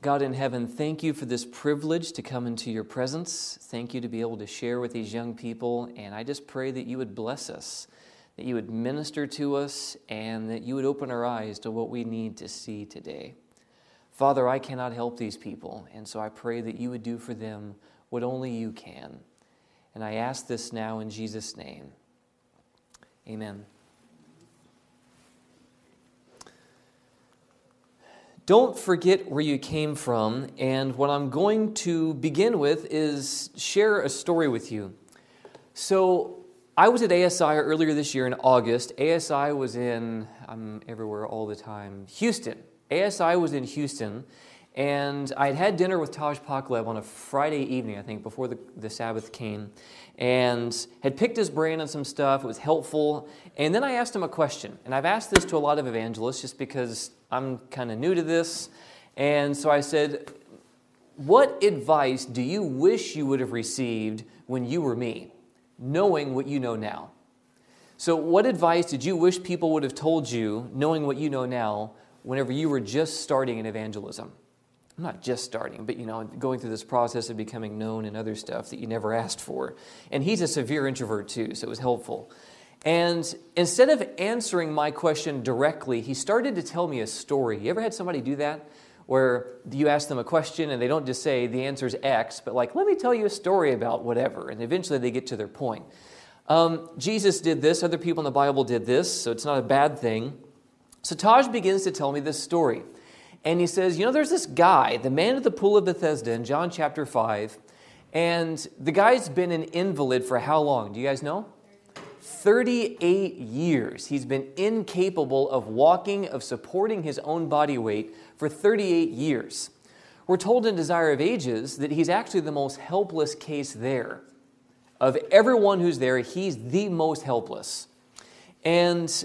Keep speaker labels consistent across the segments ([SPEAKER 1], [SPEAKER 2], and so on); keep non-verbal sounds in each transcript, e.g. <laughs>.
[SPEAKER 1] God in heaven, thank you for this privilege to come into your presence. Thank you to be able to share with these young people. And I just pray that you would bless us, that you would minister to us, and that you would open our eyes to what we need to see today. Father, I cannot help these people, and so I pray that you would do for them what only you can. And I ask this now in Jesus' name. Amen. Don't forget where you came from, and what I'm going to begin with is share a story with you. So, I was at ASI earlier this year in August. ASI was in, I'm everywhere all the time, Houston. ASI was in Houston, and I had had dinner with Taj Pacleb on a Friday evening, I think, before the, the Sabbath came, and had picked his brain on some stuff. It was helpful. And then I asked him a question. And I've asked this to a lot of evangelists just because I'm kind of new to this. And so I said, What advice do you wish you would have received when you were me, knowing what you know now? So, what advice did you wish people would have told you, knowing what you know now, whenever you were just starting in evangelism? Not just starting, but you know, going through this process of becoming known and other stuff that you never asked for. And he's a severe introvert too, so it was helpful. And instead of answering my question directly, he started to tell me a story. You ever had somebody do that? Where you ask them a question and they don't just say the answer is X, but like, let me tell you a story about whatever. And eventually they get to their point. Um, Jesus did this, other people in the Bible did this, so it's not a bad thing. So Taj begins to tell me this story. And he says, You know, there's this guy, the man at the pool of Bethesda in John chapter 5, and the guy's been an invalid for how long? Do you guys know? 38 years. He's been incapable of walking, of supporting his own body weight for 38 years. We're told in Desire of Ages that he's actually the most helpless case there. Of everyone who's there, he's the most helpless. And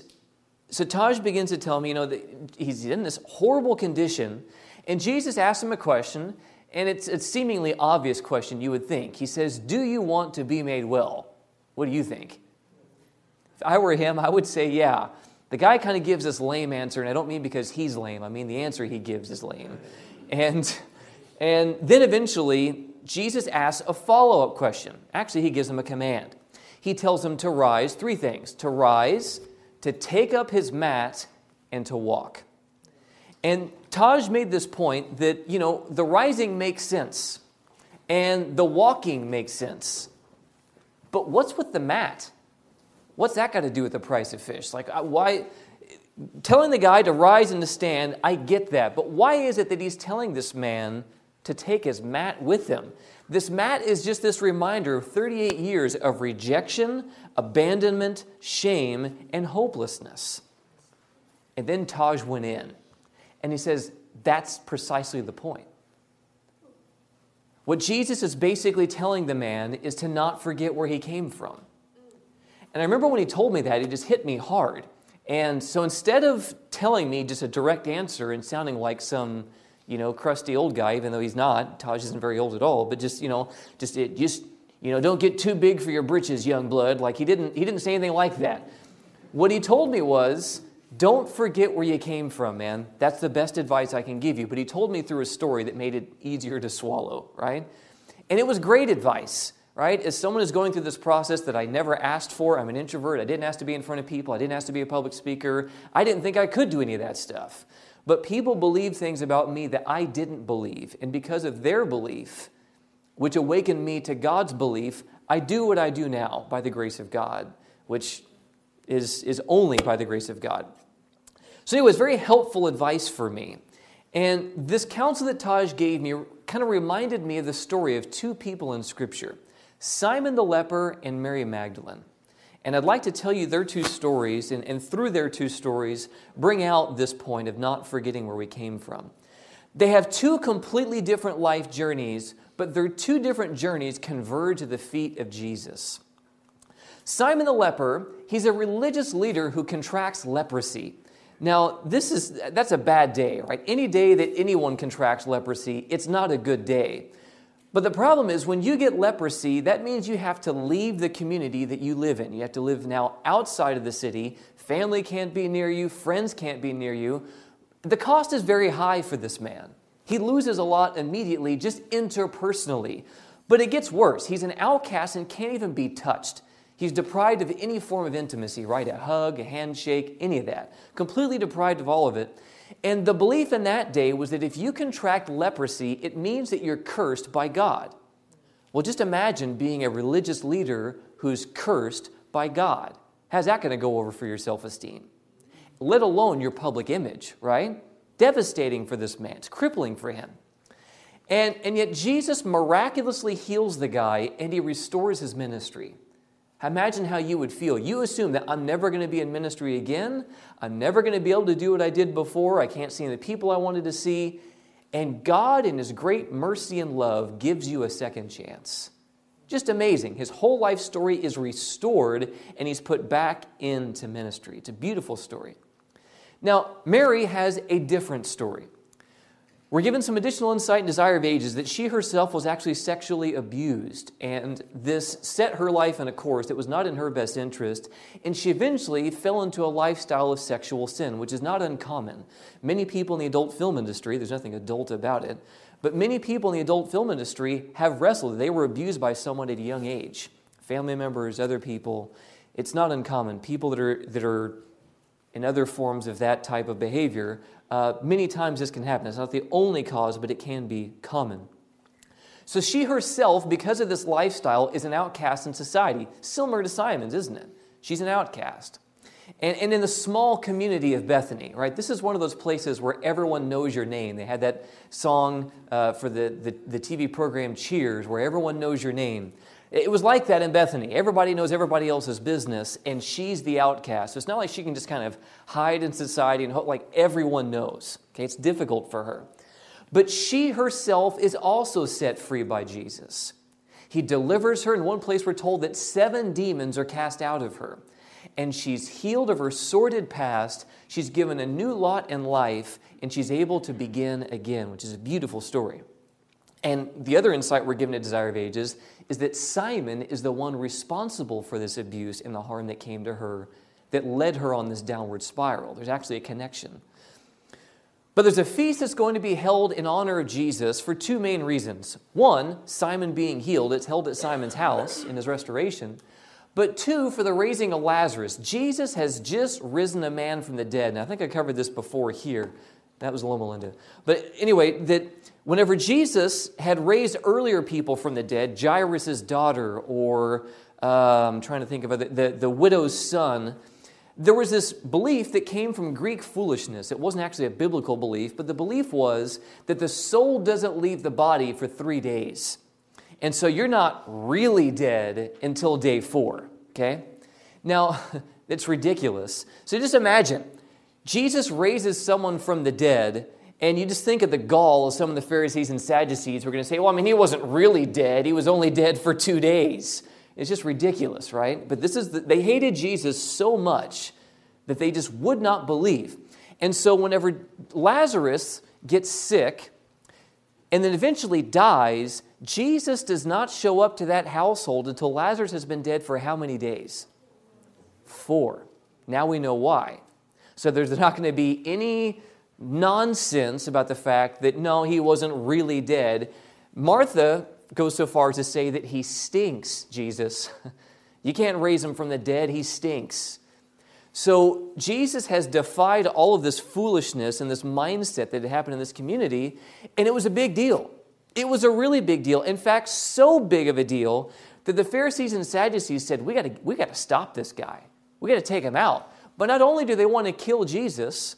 [SPEAKER 1] so Taj begins to tell me, you know, that he's in this horrible condition, and Jesus asks him a question, and it's a seemingly obvious question you would think. He says, Do you want to be made well? What do you think? If I were him, I would say, Yeah. The guy kind of gives this lame answer, and I don't mean because he's lame, I mean the answer he gives is lame. And, and then eventually, Jesus asks a follow up question. Actually, he gives him a command. He tells him to rise three things to rise, to take up his mat and to walk. And Taj made this point that, you know, the rising makes sense and the walking makes sense. But what's with the mat? What's that got to do with the price of fish? Like, uh, why? Telling the guy to rise and to stand, I get that. But why is it that he's telling this man to take his mat with him? This mat is just this reminder of 38 years of rejection, abandonment, shame, and hopelessness. And then Taj went in and he says, That's precisely the point. What Jesus is basically telling the man is to not forget where he came from. And I remember when he told me that, it just hit me hard. And so instead of telling me just a direct answer and sounding like some you know, crusty old guy, even though he's not. Taj isn't very old at all, but just, you know, just, it, just, you know, don't get too big for your britches, young blood. Like he didn't, he didn't say anything like that. What he told me was, don't forget where you came from, man. That's the best advice I can give you. But he told me through a story that made it easier to swallow, right? And it was great advice, right? As someone who's going through this process that I never asked for, I'm an introvert. I didn't ask to be in front of people. I didn't ask to be a public speaker. I didn't think I could do any of that stuff. But people believe things about me that I didn't believe. And because of their belief, which awakened me to God's belief, I do what I do now by the grace of God, which is, is only by the grace of God. So, it was very helpful advice for me. And this counsel that Taj gave me kind of reminded me of the story of two people in Scripture Simon the leper and Mary Magdalene. And I'd like to tell you their two stories, and, and through their two stories, bring out this point of not forgetting where we came from. They have two completely different life journeys, but their two different journeys converge at the feet of Jesus. Simon the leper, he's a religious leader who contracts leprosy. Now, this is that's a bad day, right? Any day that anyone contracts leprosy, it's not a good day. But the problem is when you get leprosy, that means you have to leave the community that you live in. You have to live now outside of the city. Family can't be near you, friends can't be near you. The cost is very high for this man. He loses a lot immediately, just interpersonally. But it gets worse. He's an outcast and can't even be touched. He's deprived of any form of intimacy, right? A hug, a handshake, any of that. Completely deprived of all of it. And the belief in that day was that if you contract leprosy, it means that you're cursed by God. Well, just imagine being a religious leader who's cursed by God. How's that going to go over for your self esteem? Let alone your public image, right? Devastating for this man, it's crippling for him. And, and yet, Jesus miraculously heals the guy and he restores his ministry. Imagine how you would feel. You assume that I'm never going to be in ministry again. I'm never going to be able to do what I did before. I can't see the people I wanted to see. And God, in His great mercy and love, gives you a second chance. Just amazing. His whole life story is restored and he's put back into ministry. It's a beautiful story. Now, Mary has a different story. We're given some additional insight and desire of ages that she herself was actually sexually abused, and this set her life in a course that was not in her best interest, and she eventually fell into a lifestyle of sexual sin, which is not uncommon. Many people in the adult film industry, there's nothing adult about it, but many people in the adult film industry have wrestled. They were abused by someone at a young age family members, other people. It's not uncommon. People that are, that are in other forms of that type of behavior, uh, many times this can happen. It's not the only cause, but it can be common. So she herself, because of this lifestyle, is an outcast in society, similar to Simon's, isn't it? She's an outcast. And, and in the small community of Bethany, right, this is one of those places where everyone knows your name. They had that song uh, for the, the, the TV program Cheers, where everyone knows your name. It was like that in Bethany. Everybody knows everybody else's business, and she's the outcast. So it's not like she can just kind of hide in society and hope like everyone knows. Okay, it's difficult for her. But she herself is also set free by Jesus. He delivers her. In one place, we're told that seven demons are cast out of her and she's healed of her sordid past. She's given a new lot in life, and she's able to begin again, which is a beautiful story. And the other insight we're given at Desire of Ages is that Simon is the one responsible for this abuse and the harm that came to her that led her on this downward spiral. There's actually a connection. But there's a feast that's going to be held in honor of Jesus for two main reasons. One, Simon being healed, it's held at Simon's house in his restoration but two, for the raising of Lazarus. Jesus has just risen a man from the dead. And I think I covered this before here. That was Loma Linda. But anyway, that whenever Jesus had raised earlier people from the dead, Jairus' daughter, or um, I'm trying to think of it, the, the widow's son, there was this belief that came from Greek foolishness. It wasn't actually a biblical belief, but the belief was that the soul doesn't leave the body for three days. And so you're not really dead until day four, okay? Now, <laughs> it's ridiculous. So just imagine Jesus raises someone from the dead, and you just think of the gall of some of the Pharisees and Sadducees who are going to say, well, I mean, he wasn't really dead, he was only dead for two days. It's just ridiculous, right? But this is the, they hated Jesus so much that they just would not believe. And so whenever Lazarus gets sick and then eventually dies, Jesus does not show up to that household until Lazarus has been dead for how many days? Four. Now we know why. So there's not going to be any nonsense about the fact that no, he wasn't really dead. Martha goes so far as to say that he stinks, Jesus. <laughs> You can't raise him from the dead, he stinks. So Jesus has defied all of this foolishness and this mindset that had happened in this community, and it was a big deal. It was a really big deal. In fact, so big of a deal that the Pharisees and Sadducees said, We got to we got to stop this guy. We got to take him out. But not only do they want to kill Jesus,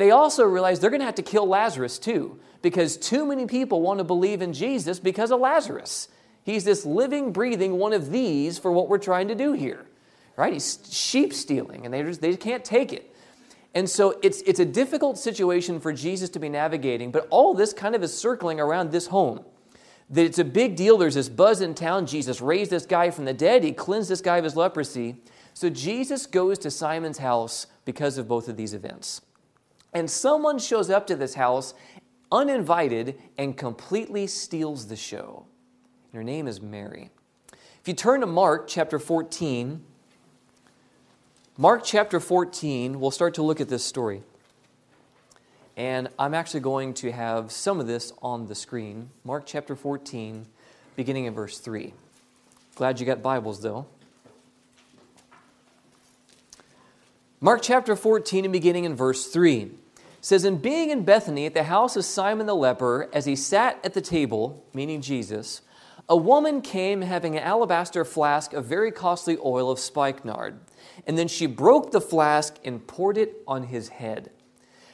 [SPEAKER 1] they also realize they're going to have to kill Lazarus too, because too many people want to believe in Jesus because of Lazarus. He's this living, breathing one of these for what we're trying to do here. Right? He's sheep stealing, and they just they can't take it. And so it's, it's a difficult situation for Jesus to be navigating, but all this kind of is circling around this home. That it's a big deal. There's this buzz in town. Jesus raised this guy from the dead, he cleansed this guy of his leprosy. So Jesus goes to Simon's house because of both of these events. And someone shows up to this house uninvited and completely steals the show. And her name is Mary. If you turn to Mark chapter 14, Mark chapter 14, we'll start to look at this story. And I'm actually going to have some of this on the screen. Mark chapter 14, beginning in verse 3. Glad you got Bibles, though. Mark chapter 14 and beginning in verse 3 says, And being in Bethany at the house of Simon the leper, as he sat at the table, meaning Jesus, a woman came having an alabaster flask of very costly oil of spikenard. And then she broke the flask and poured it on his head.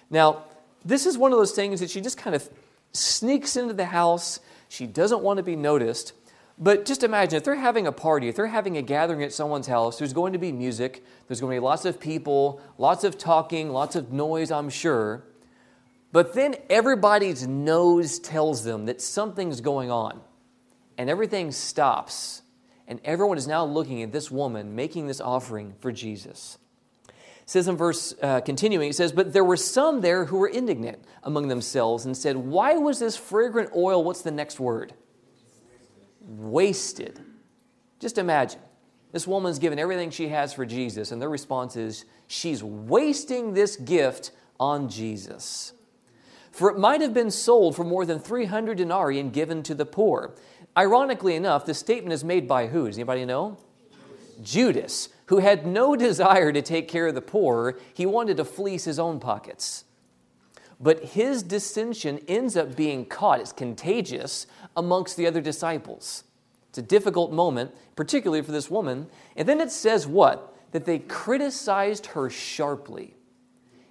[SPEAKER 1] Now, this is one of those things that she just kind of sneaks into the house. She doesn't want to be noticed. But just imagine if they're having a party, if they're having a gathering at someone's house, there's going to be music, there's going to be lots of people, lots of talking, lots of noise, I'm sure. But then everybody's nose tells them that something's going on, and everything stops. And everyone is now looking at this woman making this offering for Jesus. It says in verse uh, continuing, it says, But there were some there who were indignant among themselves and said, Why was this fragrant oil? What's the next word? Wasted. Just imagine. This woman's given everything she has for Jesus, and their response is, she's wasting this gift on Jesus. For it might have been sold for more than 300 denarii and given to the poor. Ironically enough, this statement is made by who? Does anybody know? Judas, who had no <laughs> desire to take care of the poor. He wanted to fleece his own pockets. But his dissension ends up being caught. It's contagious amongst the other disciples. It's a difficult moment, particularly for this woman. And then it says what? That they criticized her sharply.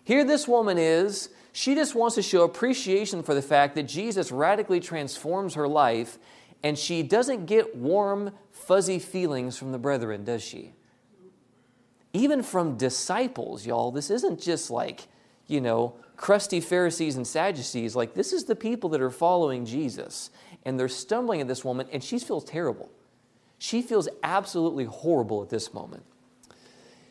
[SPEAKER 1] Here, this woman is, she just wants to show appreciation for the fact that Jesus radically transforms her life, and she doesn't get warm, fuzzy feelings from the brethren, does she? Even from disciples, y'all. This isn't just like, you know, crusty Pharisees and Sadducees. Like, this is the people that are following Jesus. And they're stumbling at this woman, and she feels terrible. She feels absolutely horrible at this moment.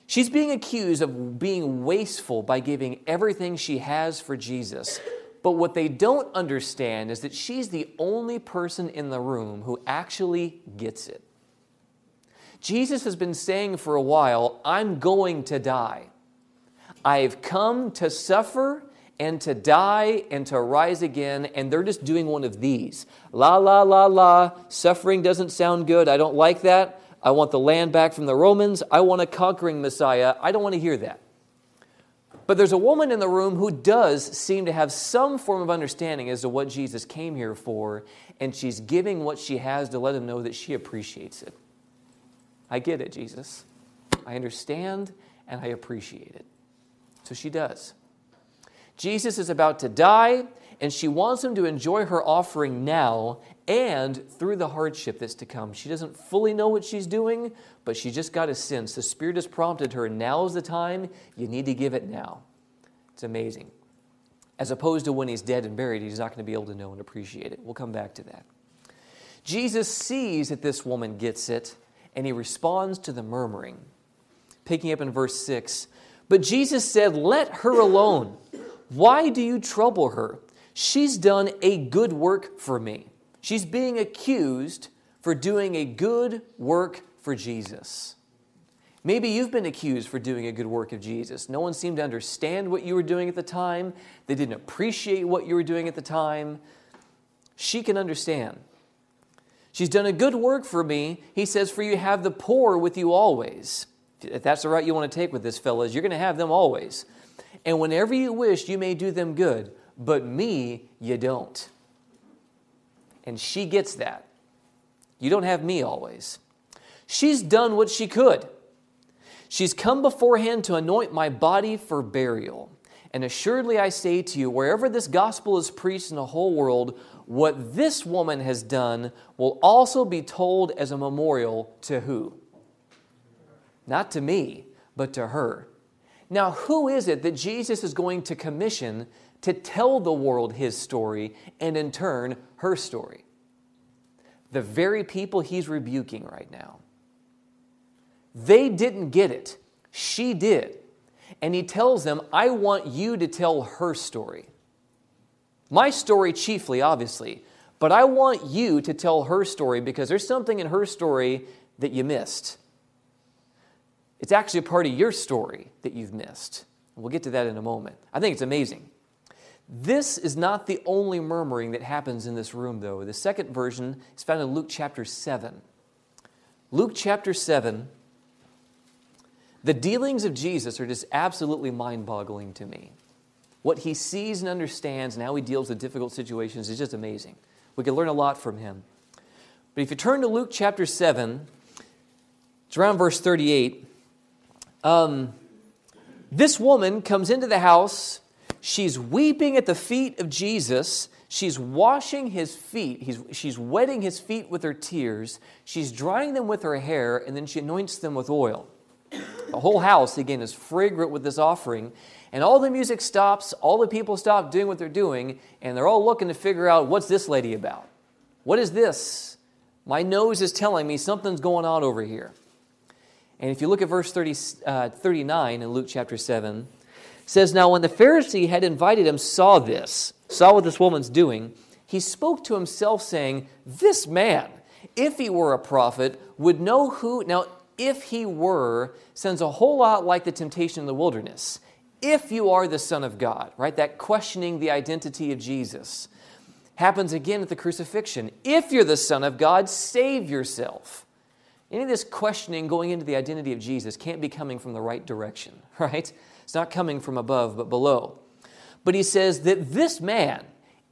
[SPEAKER 1] She's being accused of being wasteful by giving everything she has for Jesus. But what they don't understand is that she's the only person in the room who actually gets it. Jesus has been saying for a while, I'm going to die. I've come to suffer and to die and to rise again, and they're just doing one of these. La, la, la, la, suffering doesn't sound good. I don't like that. I want the land back from the Romans. I want a conquering Messiah. I don't want to hear that. But there's a woman in the room who does seem to have some form of understanding as to what Jesus came here for, and she's giving what she has to let him know that she appreciates it. I get it, Jesus. I understand and I appreciate it. So she does. Jesus is about to die, and she wants him to enjoy her offering now and through the hardship that's to come. She doesn't fully know what she's doing, but she just got a sense. The Spirit has prompted her, now is the time, you need to give it now. It's amazing. As opposed to when he's dead and buried, he's not going to be able to know and appreciate it. We'll come back to that. Jesus sees that this woman gets it, and he responds to the murmuring. Picking up in verse 6 But Jesus said, Let her alone. Why do you trouble her? She's done a good work for me. She's being accused for doing a good work for Jesus. Maybe you've been accused for doing a good work of Jesus. No one seemed to understand what you were doing at the time, they didn't appreciate what you were doing at the time. She can understand. She's done a good work for me. He says, For you have the poor with you always. If that's the route you want to take with this, fellas, you're going to have them always. And whenever you wish, you may do them good, but me, you don't. And she gets that. You don't have me always. She's done what she could. She's come beforehand to anoint my body for burial. And assuredly, I say to you, wherever this gospel is preached in the whole world, what this woman has done will also be told as a memorial to who? Not to me, but to her. Now, who is it that Jesus is going to commission to tell the world his story and in turn her story? The very people he's rebuking right now. They didn't get it, she did. And he tells them, I want you to tell her story. My story, chiefly, obviously, but I want you to tell her story because there's something in her story that you missed. It's actually a part of your story that you've missed. We'll get to that in a moment. I think it's amazing. This is not the only murmuring that happens in this room, though. The second version is found in Luke chapter 7. Luke chapter 7, the dealings of Jesus are just absolutely mind boggling to me. What he sees and understands and how he deals with difficult situations is just amazing. We can learn a lot from him. But if you turn to Luke chapter 7, it's around verse 38. Um, this woman comes into the house. She's weeping at the feet of Jesus. She's washing his feet. He's, she's wetting his feet with her tears. She's drying them with her hair, and then she anoints them with oil. The whole house, again, is fragrant with this offering. And all the music stops, all the people stop doing what they're doing, and they're all looking to figure out what's this lady about? What is this? My nose is telling me something's going on over here. And if you look at verse 30, uh, 39 in Luke chapter 7, says, Now when the Pharisee had invited him saw this, saw what this woman's doing, he spoke to himself, saying, This man, if he were a prophet, would know who. Now, if he were, sounds a whole lot like the temptation in the wilderness if you are the Son of God, right? That questioning the identity of Jesus happens again at the crucifixion. If you're the Son of God, save yourself. Any of this questioning going into the identity of Jesus can't be coming from the right direction, <laughs> right? It's not coming from above, but below. But he says that this man,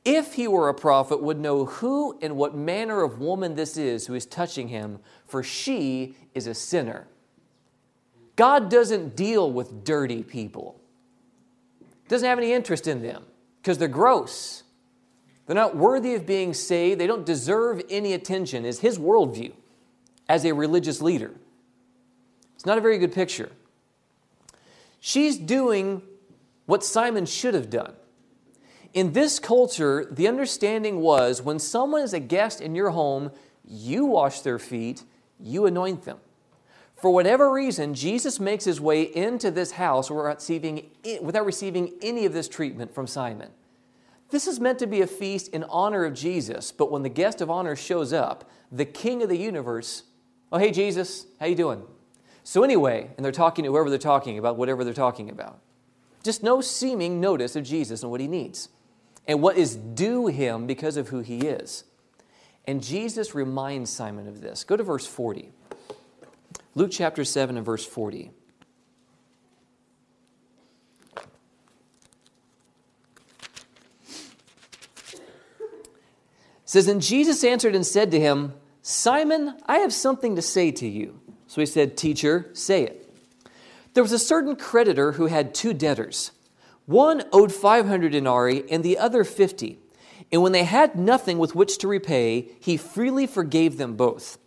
[SPEAKER 1] if he were a prophet, would know who and what manner of woman this is who is touching him, for she is a sinner. God doesn't deal with dirty people doesn't have any interest in them because they're gross. They're not worthy of being saved. They don't deserve any attention, is his worldview as a religious leader. It's not a very good picture. She's doing what Simon should have done. In this culture, the understanding was when someone is a guest in your home, you wash their feet, you anoint them. For whatever reason, Jesus makes his way into this house without receiving, without receiving any of this treatment from Simon. This is meant to be a feast in honor of Jesus, but when the guest of honor shows up, the king of the universe, oh, hey, Jesus, how you doing? So anyway, and they're talking to whoever they're talking about, whatever they're talking about. Just no seeming notice of Jesus and what he needs and what is due him because of who he is. And Jesus reminds Simon of this. Go to verse 40. Luke chapter 7 and verse 40. says, And Jesus answered and said to him, Simon, I have something to say to you. So he said, Teacher, say it. There was a certain creditor who had two debtors. One owed 500 denarii and the other 50. And when they had nothing with which to repay, he freely forgave them both.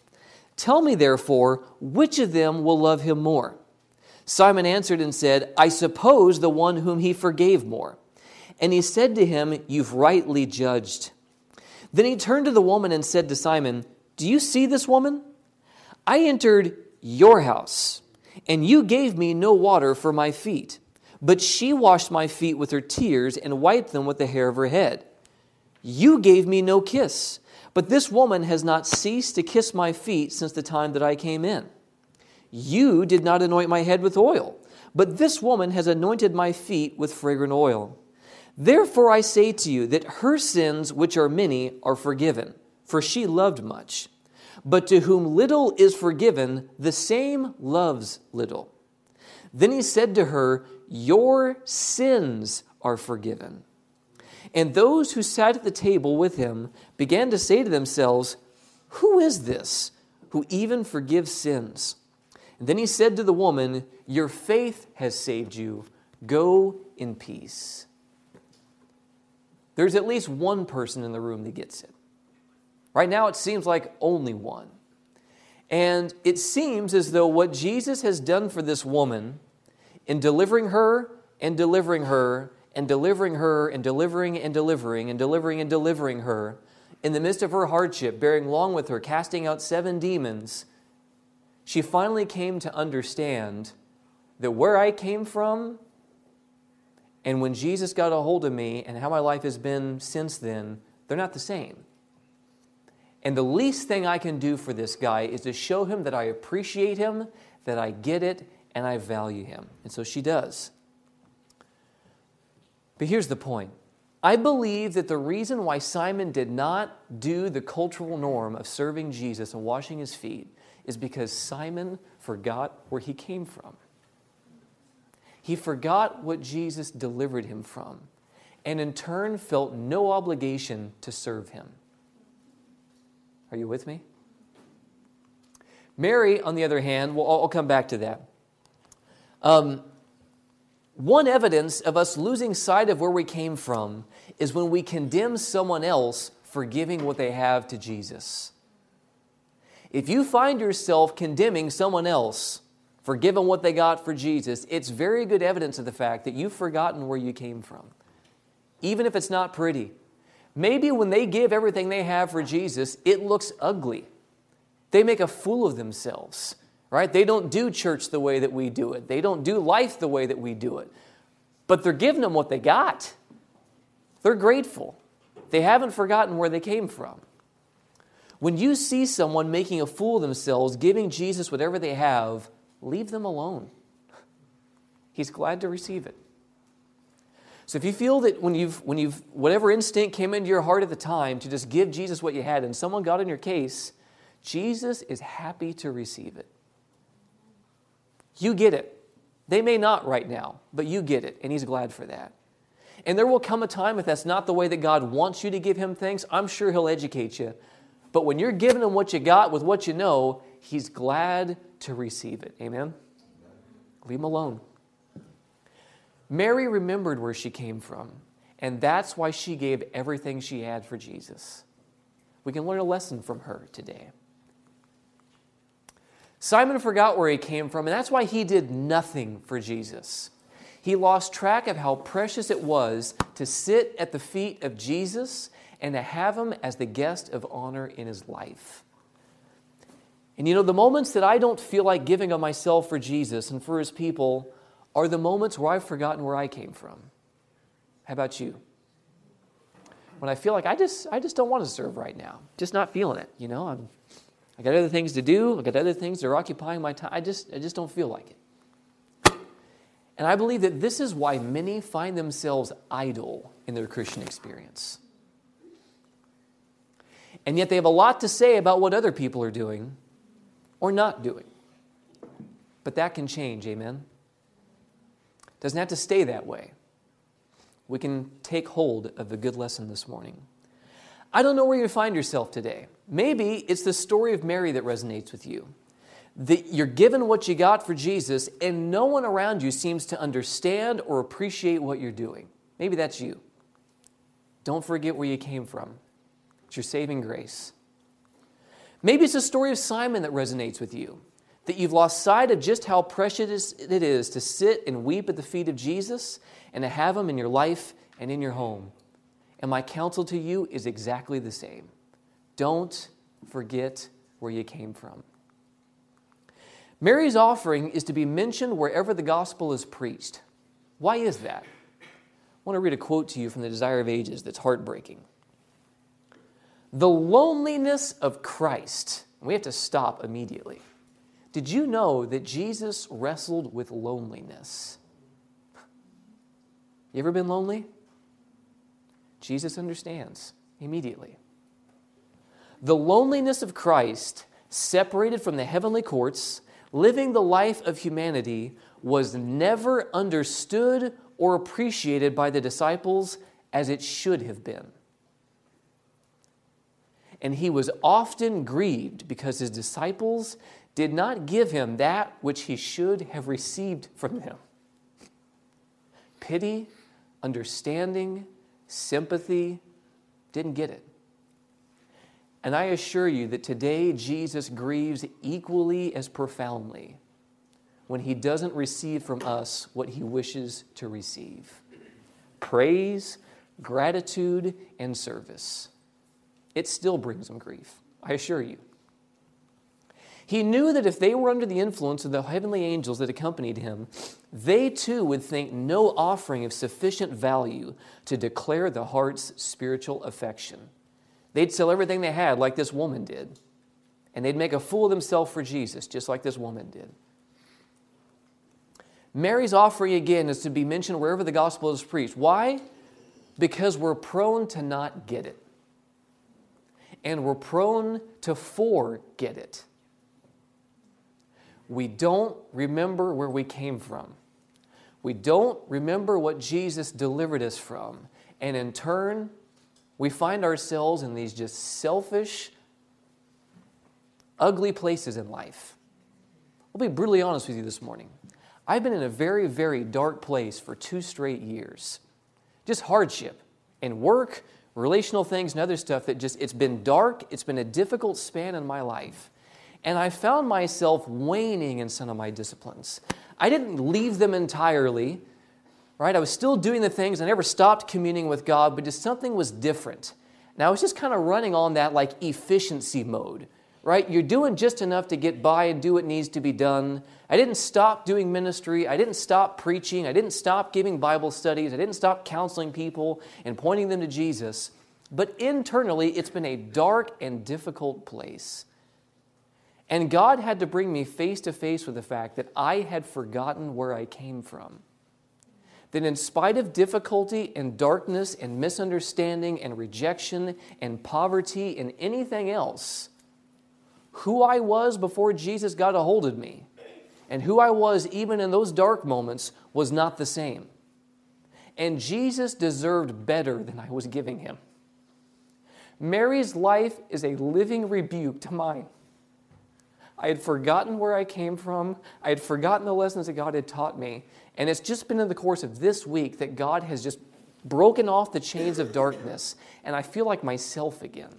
[SPEAKER 1] Tell me, therefore, which of them will love him more? Simon answered and said, I suppose the one whom he forgave more. And he said to him, You've rightly judged. Then he turned to the woman and said to Simon, Do you see this woman? I entered your house, and you gave me no water for my feet, but she washed my feet with her tears and wiped them with the hair of her head. You gave me no kiss but this woman has not ceased to kiss my feet since the time that I came in. You did not anoint my head with oil, but this woman has anointed my feet with fragrant oil. Therefore I say to you that her sins, which are many, are forgiven, for she loved much. But to whom little is forgiven, the same loves little. Then he said to her, Your sins are forgiven. And those who sat at the table with him began to say to themselves, Who is this who even forgives sins? And then he said to the woman, Your faith has saved you. Go in peace. There's at least one person in the room that gets it. Right now, it seems like only one. And it seems as though what Jesus has done for this woman in delivering her and delivering her and delivering her and delivering and delivering and delivering and delivering her in the midst of her hardship, bearing long with her, casting out seven demons, she finally came to understand that where I came from and when Jesus got a hold of me and how my life has been since then, they're not the same. And the least thing I can do for this guy is to show him that I appreciate him, that I get it, and I value him. And so she does. But here's the point I believe that the reason why Simon did not do the cultural norm of serving Jesus and washing his feet is because Simon forgot where he came from. He forgot what Jesus delivered him from, and in turn felt no obligation to serve him. Are you with me? Mary, on the other hand, well, I'll come back to that. Um, one evidence of us losing sight of where we came from is when we condemn someone else for giving what they have to Jesus. If you find yourself condemning someone else for giving what they got for Jesus, it's very good evidence of the fact that you've forgotten where you came from, even if it's not pretty. Maybe when they give everything they have for Jesus, it looks ugly. They make a fool of themselves, right? They don't do church the way that we do it, they don't do life the way that we do it. But they're giving them what they got. They're grateful. They haven't forgotten where they came from. When you see someone making a fool of themselves, giving Jesus whatever they have, leave them alone. He's glad to receive it. So if you feel that when you've, when you've, whatever instinct came into your heart at the time to just give Jesus what you had and someone got in your case, Jesus is happy to receive it. You get it. They may not right now, but you get it, and He's glad for that. And there will come a time, if that's not the way that God wants you to give Him things, I'm sure He'll educate you. But when you're giving Him what you got with what you know, He's glad to receive it. Amen? Leave Him alone. Mary remembered where she came from, and that's why she gave everything she had for Jesus. We can learn a lesson from her today. Simon forgot where he came from, and that's why he did nothing for Jesus. He lost track of how precious it was to sit at the feet of Jesus and to have him as the guest of honor in his life. And you know, the moments that I don't feel like giving of myself for Jesus and for his people are the moments where I've forgotten where I came from. How about you? When I feel like I just I just don't want to serve right now. Just not feeling it, you know? I'm I got other things to do, I got other things that are occupying my time. I just I just don't feel like it. And I believe that this is why many find themselves idle in their Christian experience. And yet they have a lot to say about what other people are doing or not doing. But that can change, amen? Doesn't have to stay that way. We can take hold of the good lesson this morning. I don't know where you find yourself today. Maybe it's the story of Mary that resonates with you. That you're given what you got for Jesus, and no one around you seems to understand or appreciate what you're doing. Maybe that's you. Don't forget where you came from. It's your saving grace. Maybe it's the story of Simon that resonates with you that you've lost sight of just how precious it is to sit and weep at the feet of Jesus and to have Him in your life and in your home. And my counsel to you is exactly the same. Don't forget where you came from. Mary's offering is to be mentioned wherever the gospel is preached. Why is that? I want to read a quote to you from the Desire of Ages that's heartbreaking. The loneliness of Christ, we have to stop immediately. Did you know that Jesus wrestled with loneliness? You ever been lonely? Jesus understands immediately. The loneliness of Christ, separated from the heavenly courts, living the life of humanity, was never understood or appreciated by the disciples as it should have been. And he was often grieved because his disciples did not give him that which he should have received from him pity, understanding, sympathy, didn't get it. And I assure you that today Jesus grieves equally as profoundly when he doesn't receive from us what he wishes to receive praise, gratitude, and service. It still brings him grief, I assure you. He knew that if they were under the influence of the heavenly angels that accompanied him, they too would think no offering of sufficient value to declare the heart's spiritual affection. They'd sell everything they had, like this woman did, and they'd make a fool of themselves for Jesus, just like this woman did. Mary's offering again is to be mentioned wherever the gospel is preached. Why? Because we're prone to not get it. And we're prone to forget it. We don't remember where we came from. We don't remember what Jesus delivered us from. And in turn, we find ourselves in these just selfish, ugly places in life. I'll be brutally honest with you this morning. I've been in a very, very dark place for two straight years. Just hardship and work, relational things, and other stuff that just, it's been dark. It's been a difficult span in my life. And I found myself waning in some of my disciplines. I didn't leave them entirely, right? I was still doing the things. I never stopped communing with God, but just something was different. Now I was just kind of running on that like efficiency mode, right? You're doing just enough to get by and do what needs to be done. I didn't stop doing ministry. I didn't stop preaching. I didn't stop giving Bible studies. I didn't stop counseling people and pointing them to Jesus. But internally, it's been a dark and difficult place. And God had to bring me face to face with the fact that I had forgotten where I came from. That in spite of difficulty and darkness and misunderstanding and rejection and poverty and anything else, who I was before Jesus got a hold of me and who I was even in those dark moments was not the same. And Jesus deserved better than I was giving him. Mary's life is a living rebuke to mine. I had forgotten where I came from. I had forgotten the lessons that God had taught me. And it's just been in the course of this week that God has just broken off the chains of darkness. And I feel like myself again.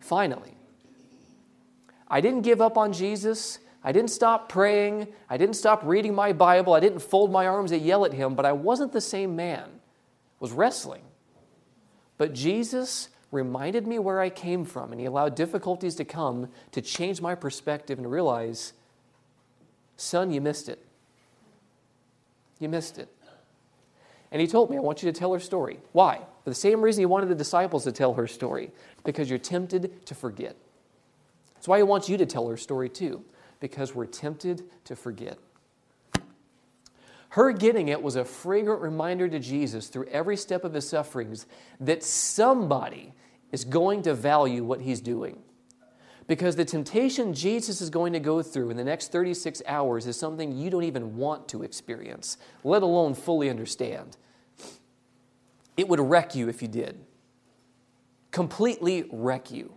[SPEAKER 1] Finally. I didn't give up on Jesus. I didn't stop praying. I didn't stop reading my Bible. I didn't fold my arms and yell at him, but I wasn't the same man. I was wrestling. But Jesus reminded me where I came from, and he allowed difficulties to come to change my perspective and realize, son, you missed it. You missed it. And he told me, I want you to tell her story. Why? For the same reason he wanted the disciples to tell her story, because you're tempted to forget. That's why he wants you to tell her story too, because we're tempted to forget. Her getting it was a fragrant reminder to Jesus through every step of his sufferings that somebody is going to value what he's doing. Because the temptation Jesus is going to go through in the next 36 hours is something you don't even want to experience, let alone fully understand. It would wreck you if you did. Completely wreck you.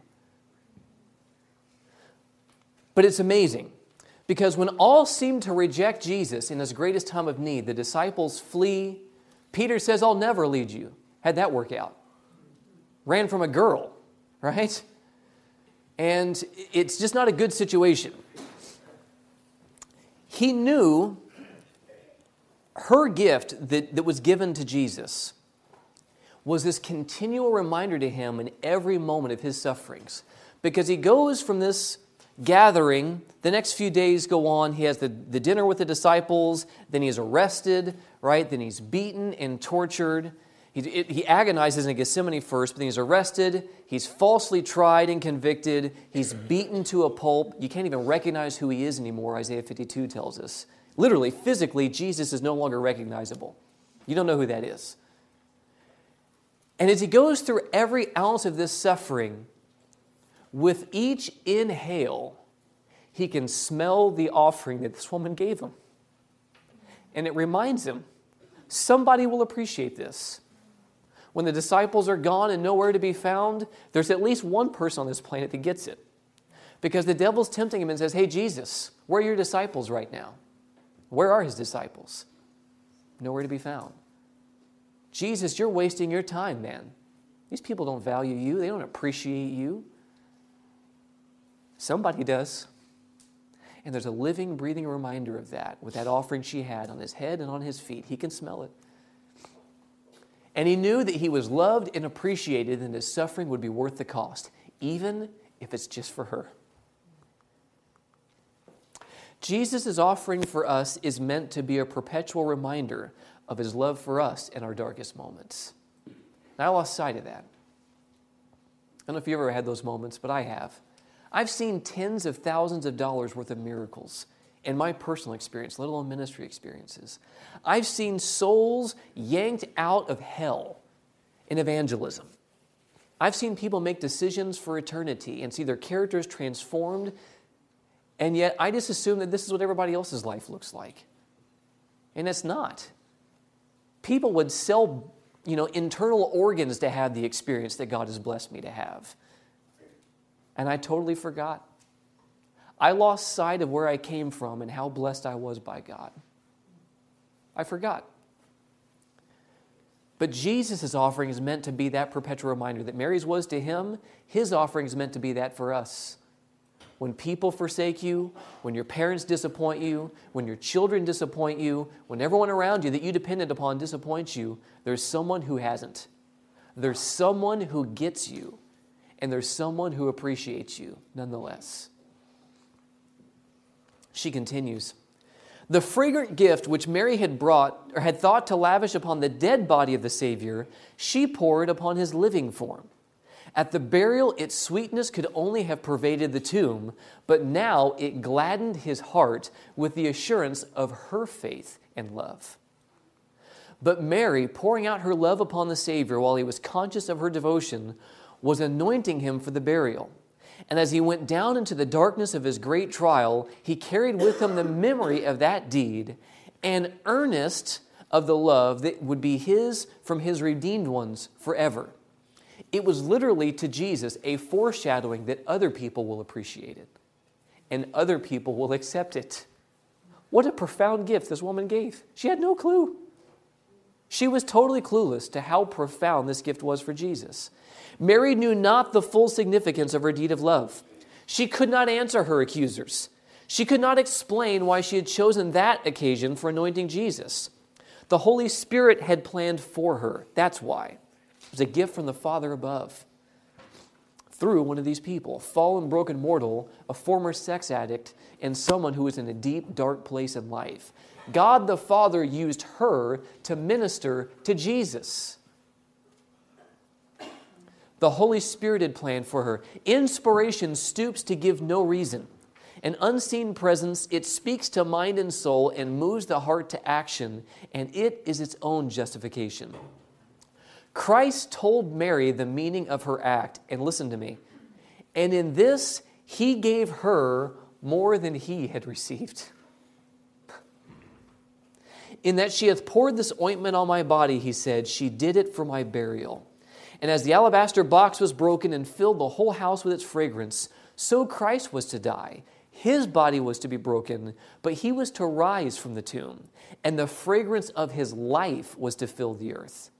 [SPEAKER 1] But it's amazing because when all seem to reject Jesus in his greatest time of need, the disciples flee. Peter says, I'll never lead you. How'd that work out? Ran from a girl, <laughs> right? And it's just not a good situation. He knew her gift that, that was given to Jesus was this continual reminder to him in every moment of his sufferings. Because he goes from this gathering. The next few days go on. He has the, the dinner with the disciples. Then he's arrested, right? Then he's beaten and tortured. He, it, he agonizes in Gethsemane first, but then he's arrested. He's falsely tried and convicted. He's beaten to a pulp. You can't even recognize who he is anymore, Isaiah 52 tells us. Literally, physically, Jesus is no longer recognizable. You don't know who that is. And as he goes through every ounce of this suffering, with each inhale, he can smell the offering that this woman gave him. And it reminds him somebody will appreciate this. When the disciples are gone and nowhere to be found, there's at least one person on this planet that gets it. Because the devil's tempting him and says, Hey, Jesus, where are your disciples right now? Where are his disciples? Nowhere to be found. Jesus, you're wasting your time, man. These people don't value you, they don't appreciate you. Somebody does. And there's a living, breathing reminder of that with that offering she had on his head and on his feet. He can smell it. And he knew that he was loved and appreciated, and his suffering would be worth the cost, even if it's just for her. Jesus' offering for us is meant to be a perpetual reminder of his love for us in our darkest moments. And I lost sight of that. I don't know if you ever had those moments, but I have. I've seen tens of thousands of dollars worth of miracles in my personal experience, let alone ministry experiences. I've seen souls yanked out of hell in evangelism. I've seen people make decisions for eternity and see their characters transformed, and yet I just assume that this is what everybody else's life looks like. And it's not. People would sell, you know, internal organs to have the experience that God has blessed me to have. And I totally forgot. I lost sight of where I came from and how blessed I was by God. I forgot. But Jesus' offering is meant to be that perpetual reminder that Mary's was to him, his offering is meant to be that for us. When people forsake you, when your parents disappoint you, when your children disappoint you, when everyone around you that you depended upon disappoints you, there's someone who hasn't. There's someone who gets you, and there's someone who appreciates you nonetheless. She continues. The fragrant gift which Mary had brought or had thought to lavish upon the dead body of the Savior, she poured upon his living form. At the burial, its sweetness could only have pervaded the tomb, but now it gladdened his heart with the assurance of her faith and love. But Mary, pouring out her love upon the Savior while he was conscious of her devotion, was anointing him for the burial. And as he went down into the darkness of his great trial, he carried with him the memory of that deed and earnest of the love that would be his from his redeemed ones forever. It was literally to Jesus a foreshadowing that other people will appreciate it and other people will accept it. What a profound gift this woman gave. She had no clue. She was totally clueless to how profound this gift was for Jesus. Mary knew not the full significance of her deed of love. She could not answer her accusers. She could not explain why she had chosen that occasion for anointing Jesus. The Holy Spirit had planned for her. That's why. It was a gift from the Father above. Through one of these people, a fallen, broken mortal, a former sex addict, and someone who was in a deep, dark place in life. God the Father used her to minister to Jesus the Holy Spirit had planned for her. Inspiration stoops to give no reason. An unseen presence, it speaks to mind and soul and moves the heart to action, and it is its own justification. Christ told Mary the meaning of her act, and listen to me. And in this, he gave her more than he had received. In that she hath poured this ointment on my body, he said, she did it for my burial. And as the alabaster box was broken and filled the whole house with its fragrance, so Christ was to die. His body was to be broken, but he was to rise from the tomb, and the fragrance of his life was to fill the earth.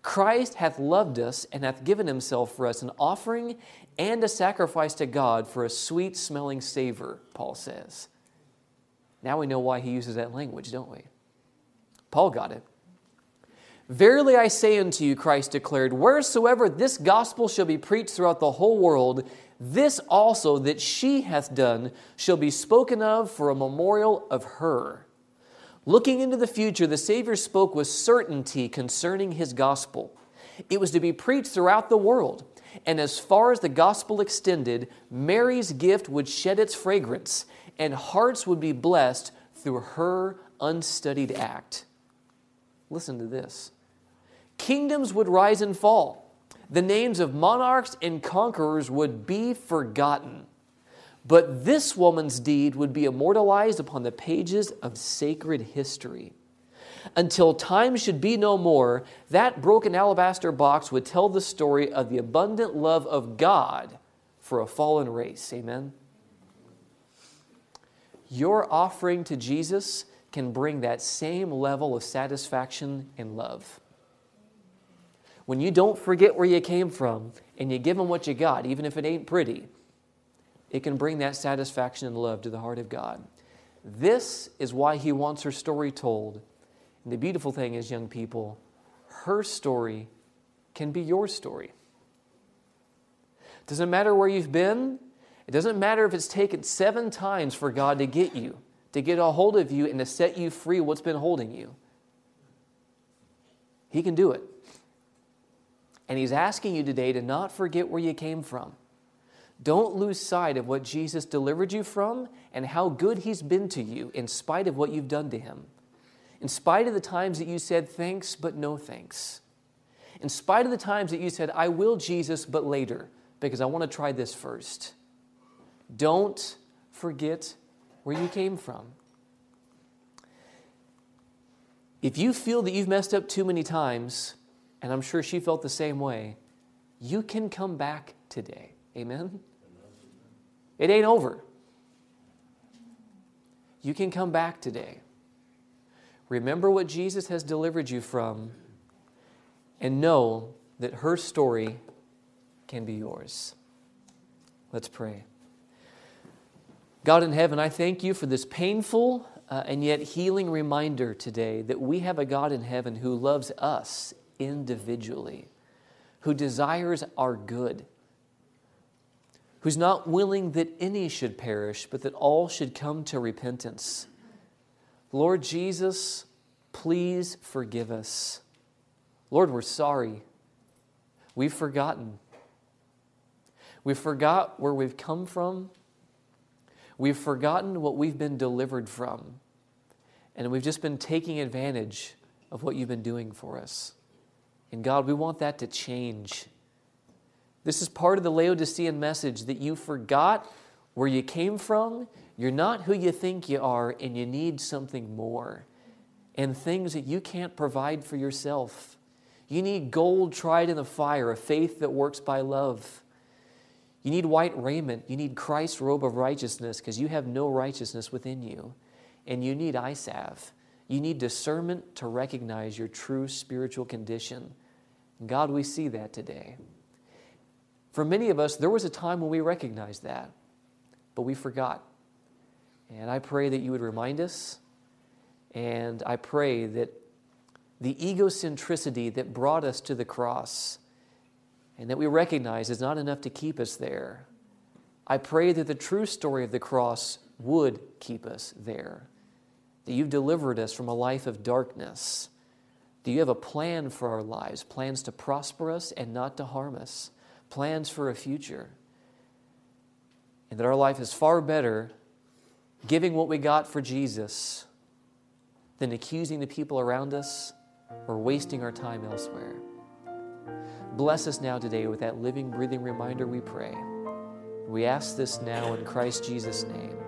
[SPEAKER 1] Christ hath loved us and hath given himself for us an offering and a sacrifice to God for a sweet smelling savor, Paul says. Now we know why he uses that language, don't we? Paul got it. Verily I say unto you, Christ declared, wheresoever this gospel shall be preached throughout the whole world, this also that she hath done shall be spoken of for a memorial of her. Looking into the future, the Savior spoke with certainty concerning his gospel. It was to be preached throughout the world. And as far as the gospel extended, Mary's gift would shed its fragrance, and hearts would be blessed through her unstudied act. Listen to this. Kingdoms would rise and fall. The names of monarchs and conquerors would be forgotten. But this woman's deed would be immortalized upon the pages of sacred history. Until time should be no more, that broken alabaster box would tell the story of the abundant love of God for a fallen race. Amen. Your offering to Jesus can bring that same level of satisfaction and love when you don't forget where you came from and you give them what you got, even if it ain't pretty, it can bring that satisfaction and love to the heart of God. This is why He wants her story told. And the beautiful thing is, young people, her story can be your story. It doesn't matter where you've been, it doesn't matter if it's taken seven times for God to get you, to get a hold of you, and to set you free what's been holding you. He can do it. And He's asking you today to not forget where you came from. Don't lose sight of what Jesus delivered you from and how good He's been to you in spite of what you've done to Him. In spite of the times that you said thanks, but no thanks. In spite of the times that you said, I will Jesus, but later, because I want to try this first. Don't forget where you came from. If you feel that you've messed up too many times, and I'm sure she felt the same way, you can come back today. Amen? It ain't over. You can come back today. Remember what Jesus has delivered you from and know that her story can be yours. Let's pray. God in heaven, I thank you for this painful uh, and yet healing reminder today that we have a God in heaven who loves us individually, who desires our good, who's not willing that any should perish, but that all should come to repentance. Lord Jesus, please forgive us. Lord, we're sorry. We've forgotten. We forgot where we've come from. We've forgotten what we've been delivered from. And we've just been taking advantage of what you've been doing for us. And God, we want that to change. This is part of the Laodicean message that you forgot where you came from. You're not who you think you are, and you need something more. And things that you can't provide for yourself. You need gold tried in the fire, a faith that works by love. You need white raiment. You need Christ's robe of righteousness because you have no righteousness within you. And you need salve. You need discernment to recognize your true spiritual condition. God, we see that today. For many of us, there was a time when we recognized that, but we forgot. And I pray that you would remind us. And I pray that the egocentricity that brought us to the cross and that we recognize is not enough to keep us there. I pray that the true story of the cross would keep us there. That you've delivered us from a life of darkness. Do you have a plan for our lives? Plans to prosper us and not to harm us? Plans for a future? And that our life is far better giving what we got for Jesus than accusing the people around us or wasting our time elsewhere. Bless us now today with that living, breathing reminder, we pray. We ask this now in Christ Jesus' name.